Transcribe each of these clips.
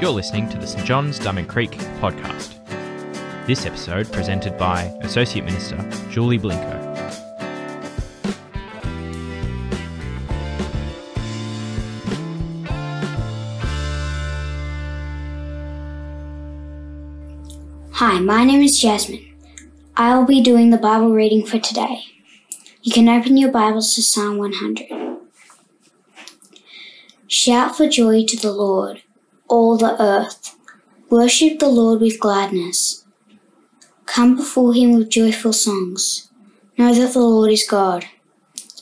You're listening to the St John's Diamond Creek podcast. This episode presented by Associate Minister Julie Blinko. Hi, my name is Jasmine. I will be doing the Bible reading for today. You can open your Bibles to Psalm 100. Shout for joy to the Lord, all the earth. Worship the Lord with gladness. Come before him with joyful songs. Know that the Lord is God.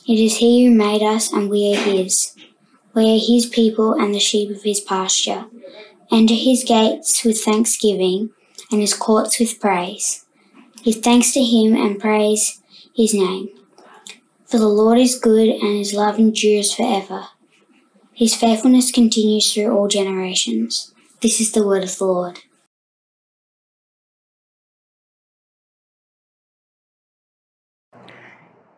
It is he who made us, and we are his. We are his people and the sheep of his pasture. Enter his gates with thanksgiving and his courts with praise. Give thanks to him and praise his name. For the Lord is good and his love endures forever. His faithfulness continues through all generations. This is the word of the Lord.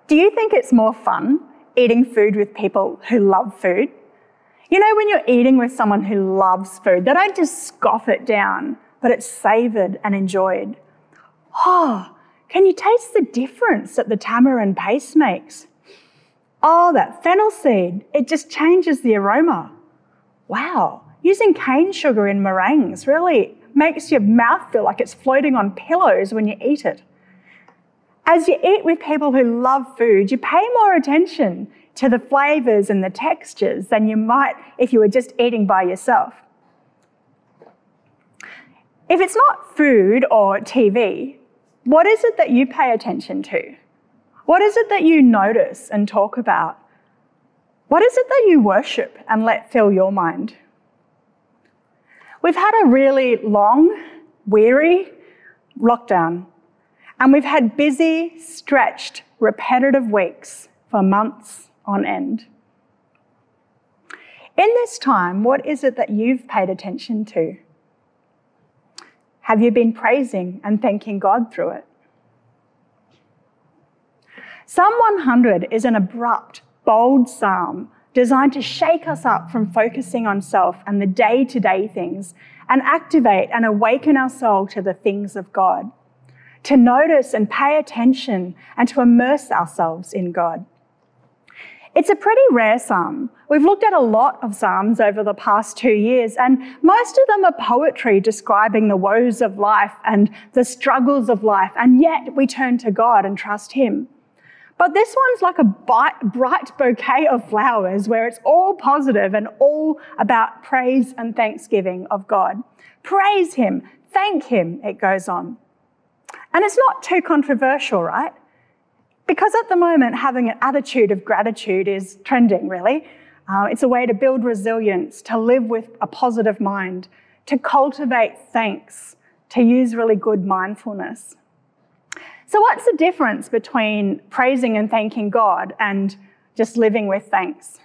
Do you think it's more fun eating food with people who love food? You know, when you're eating with someone who loves food, they don't just scoff it down, but it's savoured and enjoyed. Oh, can you taste the difference that the tamarind paste makes? Oh, that fennel seed, it just changes the aroma. Wow, using cane sugar in meringues really makes your mouth feel like it's floating on pillows when you eat it. As you eat with people who love food, you pay more attention to the flavours and the textures than you might if you were just eating by yourself. If it's not food or TV, what is it that you pay attention to? What is it that you notice and talk about? What is it that you worship and let fill your mind? We've had a really long, weary lockdown, and we've had busy, stretched, repetitive weeks for months on end. In this time, what is it that you've paid attention to? Have you been praising and thanking God through it? Psalm 100 is an abrupt, bold psalm designed to shake us up from focusing on self and the day to day things and activate and awaken our soul to the things of God, to notice and pay attention and to immerse ourselves in God. It's a pretty rare psalm. We've looked at a lot of psalms over the past two years, and most of them are poetry describing the woes of life and the struggles of life, and yet we turn to God and trust Him. But this one's like a bright bouquet of flowers where it's all positive and all about praise and thanksgiving of God. Praise Him, thank Him, it goes on. And it's not too controversial, right? Because at the moment, having an attitude of gratitude is trending, really. Uh, it's a way to build resilience, to live with a positive mind, to cultivate thanks, to use really good mindfulness. So, what's the difference between praising and thanking God and just living with thanks?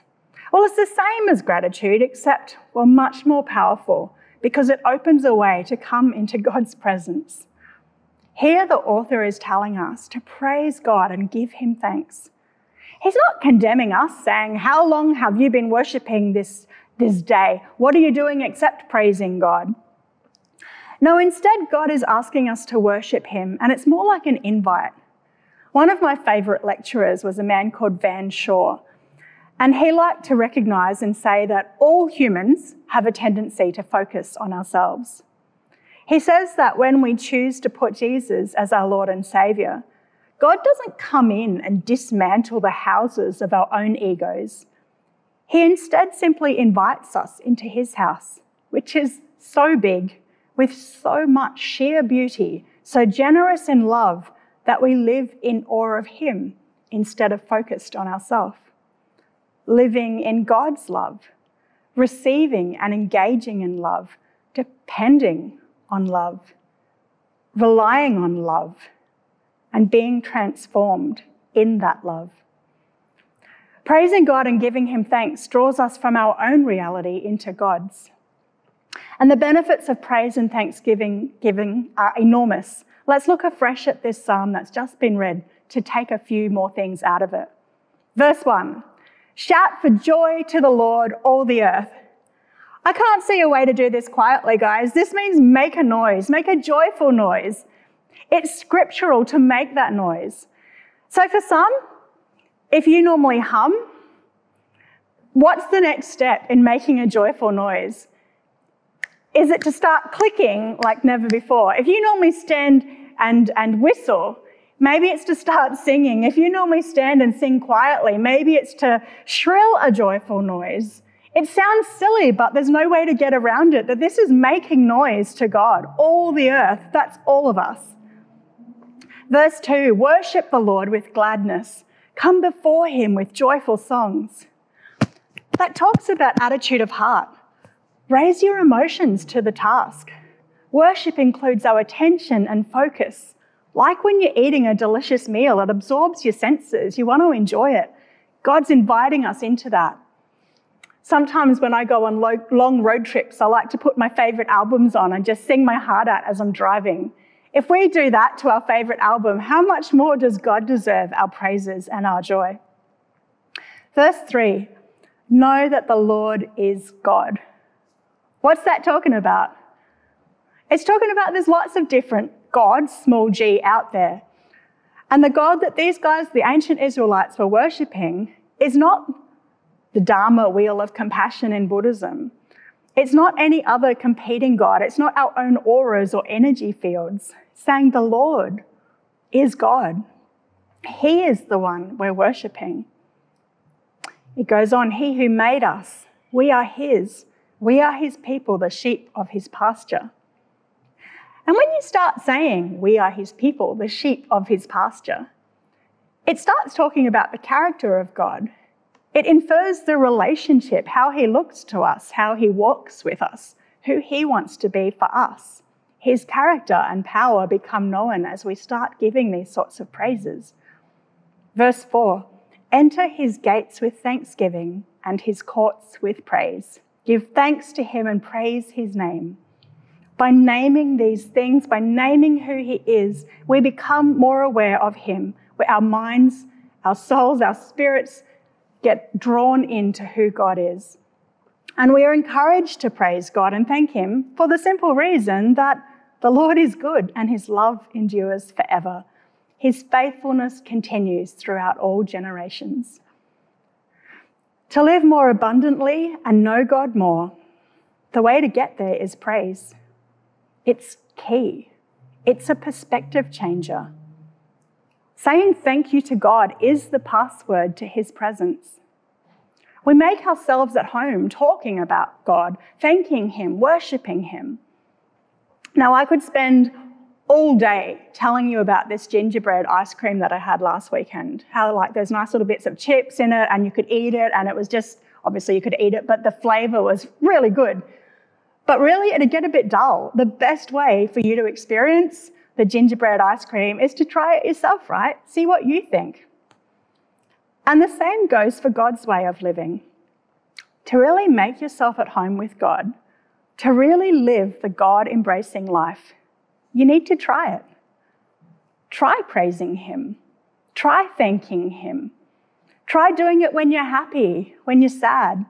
Well, it's the same as gratitude, except, well, much more powerful because it opens a way to come into God's presence. Here, the author is telling us to praise God and give Him thanks. He's not condemning us, saying, How long have you been worshipping this, this day? What are you doing except praising God? No, instead, God is asking us to worship Him, and it's more like an invite. One of my favourite lecturers was a man called Van Shaw, and he liked to recognise and say that all humans have a tendency to focus on ourselves. He says that when we choose to put Jesus as our Lord and Saviour, God doesn't come in and dismantle the houses of our own egos. He instead simply invites us into His house, which is so big with so much sheer beauty, so generous in love that we live in awe of Him instead of focused on ourselves. Living in God's love, receiving and engaging in love, depending on love, relying on love, and being transformed in that love. Praising God and giving Him thanks draws us from our own reality into God's. And the benefits of praise and thanksgiving giving are enormous. Let's look afresh at this psalm that's just been read to take a few more things out of it. Verse 1 Shout for joy to the Lord, all the earth. I can't see a way to do this quietly, guys. This means make a noise, make a joyful noise. It's scriptural to make that noise. So for some, if you normally hum, what's the next step in making a joyful noise? Is it to start clicking like never before? If you normally stand and, and whistle, maybe it's to start singing. If you normally stand and sing quietly, maybe it's to shrill a joyful noise. It sounds silly, but there's no way to get around it that this is making noise to God. All the earth, that's all of us. Verse 2 Worship the Lord with gladness, come before him with joyful songs. That talks about attitude of heart. Raise your emotions to the task. Worship includes our attention and focus. Like when you're eating a delicious meal, it absorbs your senses. You want to enjoy it. God's inviting us into that. Sometimes when I go on long road trips, I like to put my favourite albums on and just sing my heart out as I'm driving. If we do that to our favourite album, how much more does God deserve our praises and our joy? Verse 3 Know that the Lord is God. What's that talking about? It's talking about there's lots of different gods, small g, out there. And the God that these guys, the ancient Israelites, were worshipping is not the Dharma wheel of compassion in Buddhism. It's not any other competing God. It's not our own auras or energy fields. Saying the Lord is God. He is the one we're worshipping. It goes on He who made us, we are His. We are His people, the sheep of His pasture. And when you start saying, We are His people, the sheep of His pasture, it starts talking about the character of God it infers the relationship, how he looks to us, how he walks with us, who he wants to be for us. His character and power become known as we start giving these sorts of praises. Verse 4 Enter his gates with thanksgiving and his courts with praise. Give thanks to him and praise his name. By naming these things, by naming who he is, we become more aware of him, our minds, our souls, our spirits, get drawn into who God is. And we are encouraged to praise God and thank Him for the simple reason that the Lord is good and His love endures forever. His faithfulness continues throughout all generations. To live more abundantly and know God more, the way to get there is praise. It's key, it's a perspective changer. Saying thank you to God is the password to His presence. We make ourselves at home talking about God, thanking Him, worshipping Him. Now, I could spend all day telling you about this gingerbread ice cream that I had last weekend. How, like, there's nice little bits of chips in it, and you could eat it, and it was just obviously you could eat it, but the flavor was really good. But really, it'd get a bit dull. The best way for you to experience the gingerbread ice cream is to try it yourself, right? See what you think. And the same goes for God's way of living. To really make yourself at home with God, to really live the God embracing life, you need to try it. Try praising Him. Try thanking Him. Try doing it when you're happy, when you're sad.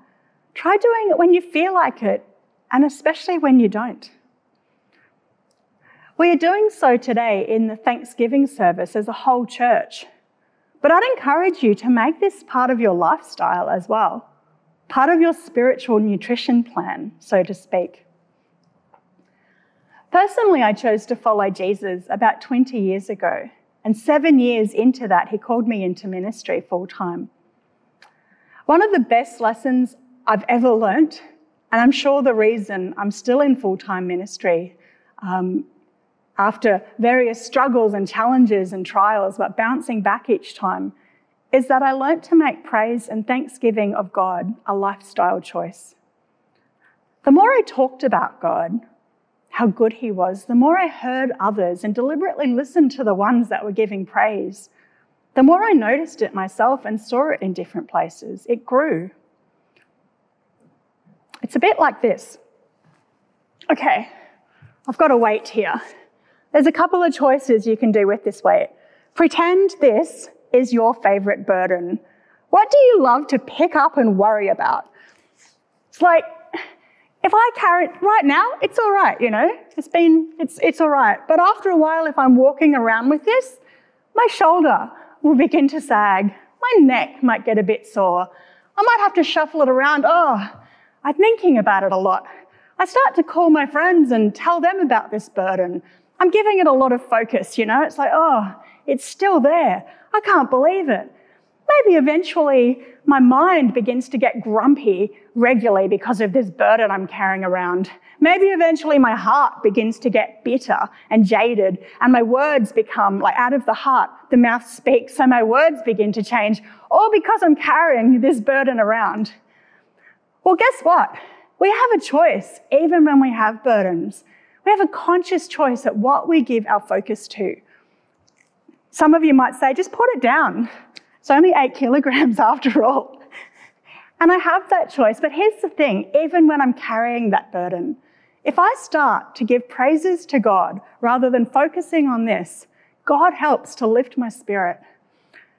Try doing it when you feel like it, and especially when you don't. We are doing so today in the Thanksgiving service as a whole church. But I'd encourage you to make this part of your lifestyle as well, part of your spiritual nutrition plan, so to speak. Personally, I chose to follow Jesus about 20 years ago, and seven years into that, he called me into ministry full time. One of the best lessons I've ever learnt, and I'm sure the reason I'm still in full time ministry um, after various struggles and challenges and trials, but bouncing back each time, is that I learnt to make praise and thanksgiving of God a lifestyle choice. The more I talked about God, how good He was, the more I heard others and deliberately listened to the ones that were giving praise, the more I noticed it myself and saw it in different places. It grew. It's a bit like this. Okay, I've got to wait here. There's a couple of choices you can do with this weight. Pretend this is your favorite burden. What do you love to pick up and worry about? It's like, if I carry it right now, it's all right, you know. It's been, it's, it's all right. But after a while, if I'm walking around with this, my shoulder will begin to sag. My neck might get a bit sore. I might have to shuffle it around. Oh, I'm thinking about it a lot. I start to call my friends and tell them about this burden. I'm giving it a lot of focus, you know. It's like, oh, it's still there. I can't believe it. Maybe eventually my mind begins to get grumpy regularly because of this burden I'm carrying around. Maybe eventually my heart begins to get bitter and jaded, and my words become like out of the heart, the mouth speaks, so my words begin to change, all because I'm carrying this burden around. Well, guess what? We have a choice, even when we have burdens. We have a conscious choice at what we give our focus to. Some of you might say, just put it down. It's only eight kilograms after all. And I have that choice. But here's the thing even when I'm carrying that burden, if I start to give praises to God rather than focusing on this, God helps to lift my spirit.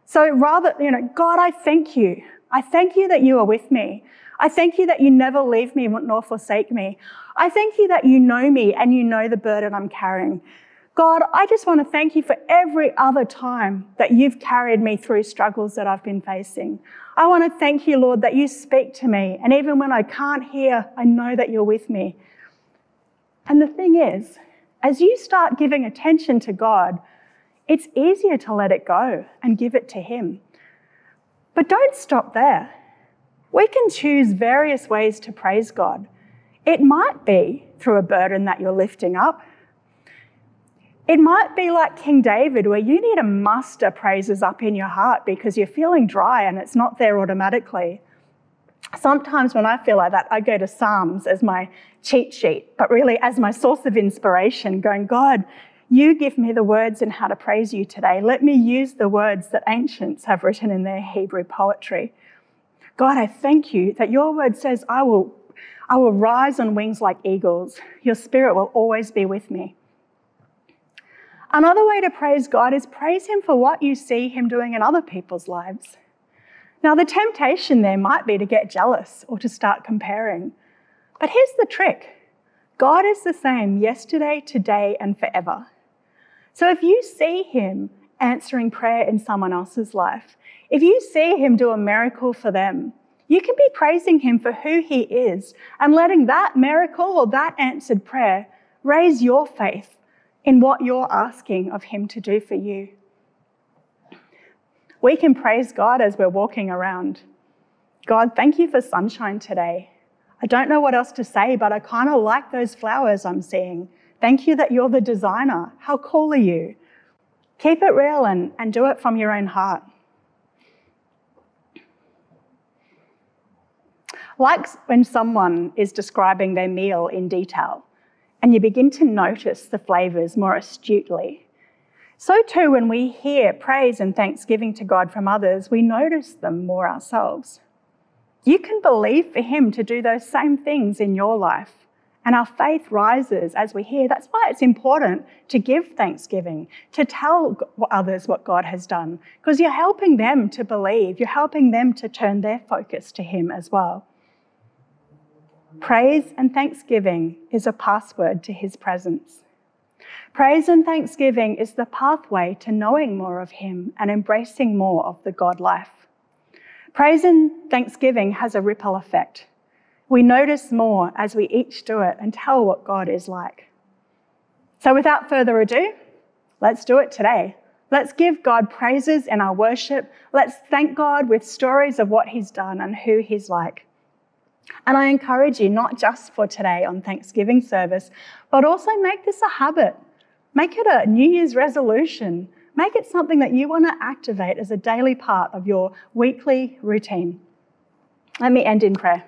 So rather, you know, God, I thank you. I thank you that you are with me. I thank you that you never leave me nor forsake me. I thank you that you know me and you know the burden I'm carrying. God, I just want to thank you for every other time that you've carried me through struggles that I've been facing. I want to thank you, Lord, that you speak to me. And even when I can't hear, I know that you're with me. And the thing is, as you start giving attention to God, it's easier to let it go and give it to Him. But don't stop there. We can choose various ways to praise God. It might be through a burden that you're lifting up. It might be like King David, where you need to muster praises up in your heart because you're feeling dry and it's not there automatically. Sometimes when I feel like that, I go to Psalms as my cheat sheet, but really as my source of inspiration, going, God, you give me the words and how to praise you today. Let me use the words that ancients have written in their Hebrew poetry. God, I thank you that your word says, I will, I will rise on wings like eagles. Your spirit will always be with me. Another way to praise God is praise Him for what you see Him doing in other people's lives. Now, the temptation there might be to get jealous or to start comparing. But here's the trick God is the same yesterday, today, and forever. So if you see Him answering prayer in someone else's life, if you see Him do a miracle for them, you can be praising Him for who He is and letting that miracle or that answered prayer raise your faith in what you're asking of Him to do for you. We can praise God as we're walking around. God, thank you for sunshine today. I don't know what else to say, but I kind of like those flowers I'm seeing. Thank you that you're the designer. How cool are you? Keep it real and, and do it from your own heart. Like when someone is describing their meal in detail, and you begin to notice the flavours more astutely. So, too, when we hear praise and thanksgiving to God from others, we notice them more ourselves. You can believe for Him to do those same things in your life. And our faith rises as we hear. That's why it's important to give thanksgiving, to tell others what God has done, because you're helping them to believe, you're helping them to turn their focus to Him as well. Praise and thanksgiving is a password to his presence. Praise and thanksgiving is the pathway to knowing more of him and embracing more of the God life. Praise and thanksgiving has a ripple effect. We notice more as we each do it and tell what God is like. So, without further ado, let's do it today. Let's give God praises in our worship. Let's thank God with stories of what He's done and who He's like. And I encourage you, not just for today on Thanksgiving service, but also make this a habit. Make it a New Year's resolution. Make it something that you want to activate as a daily part of your weekly routine. Let me end in prayer.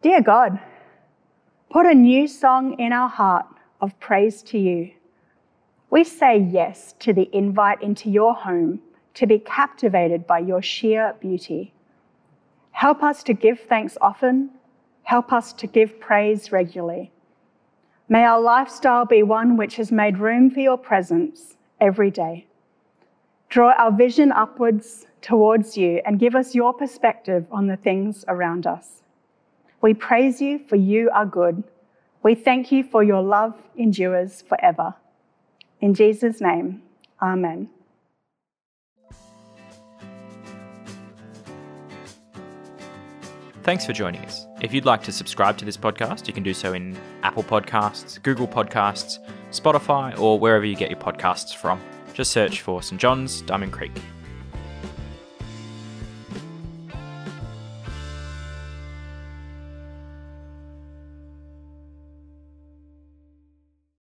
Dear God, put a new song in our heart of praise to you. We say yes to the invite into your home to be captivated by your sheer beauty. Help us to give thanks often. Help us to give praise regularly. May our lifestyle be one which has made room for your presence every day. Draw our vision upwards towards you and give us your perspective on the things around us. We praise you for you are good. We thank you for your love endures forever. In Jesus' name, Amen. Thanks for joining us. If you'd like to subscribe to this podcast, you can do so in Apple Podcasts, Google Podcasts, Spotify, or wherever you get your podcasts from. Just search for St. John's Diamond Creek.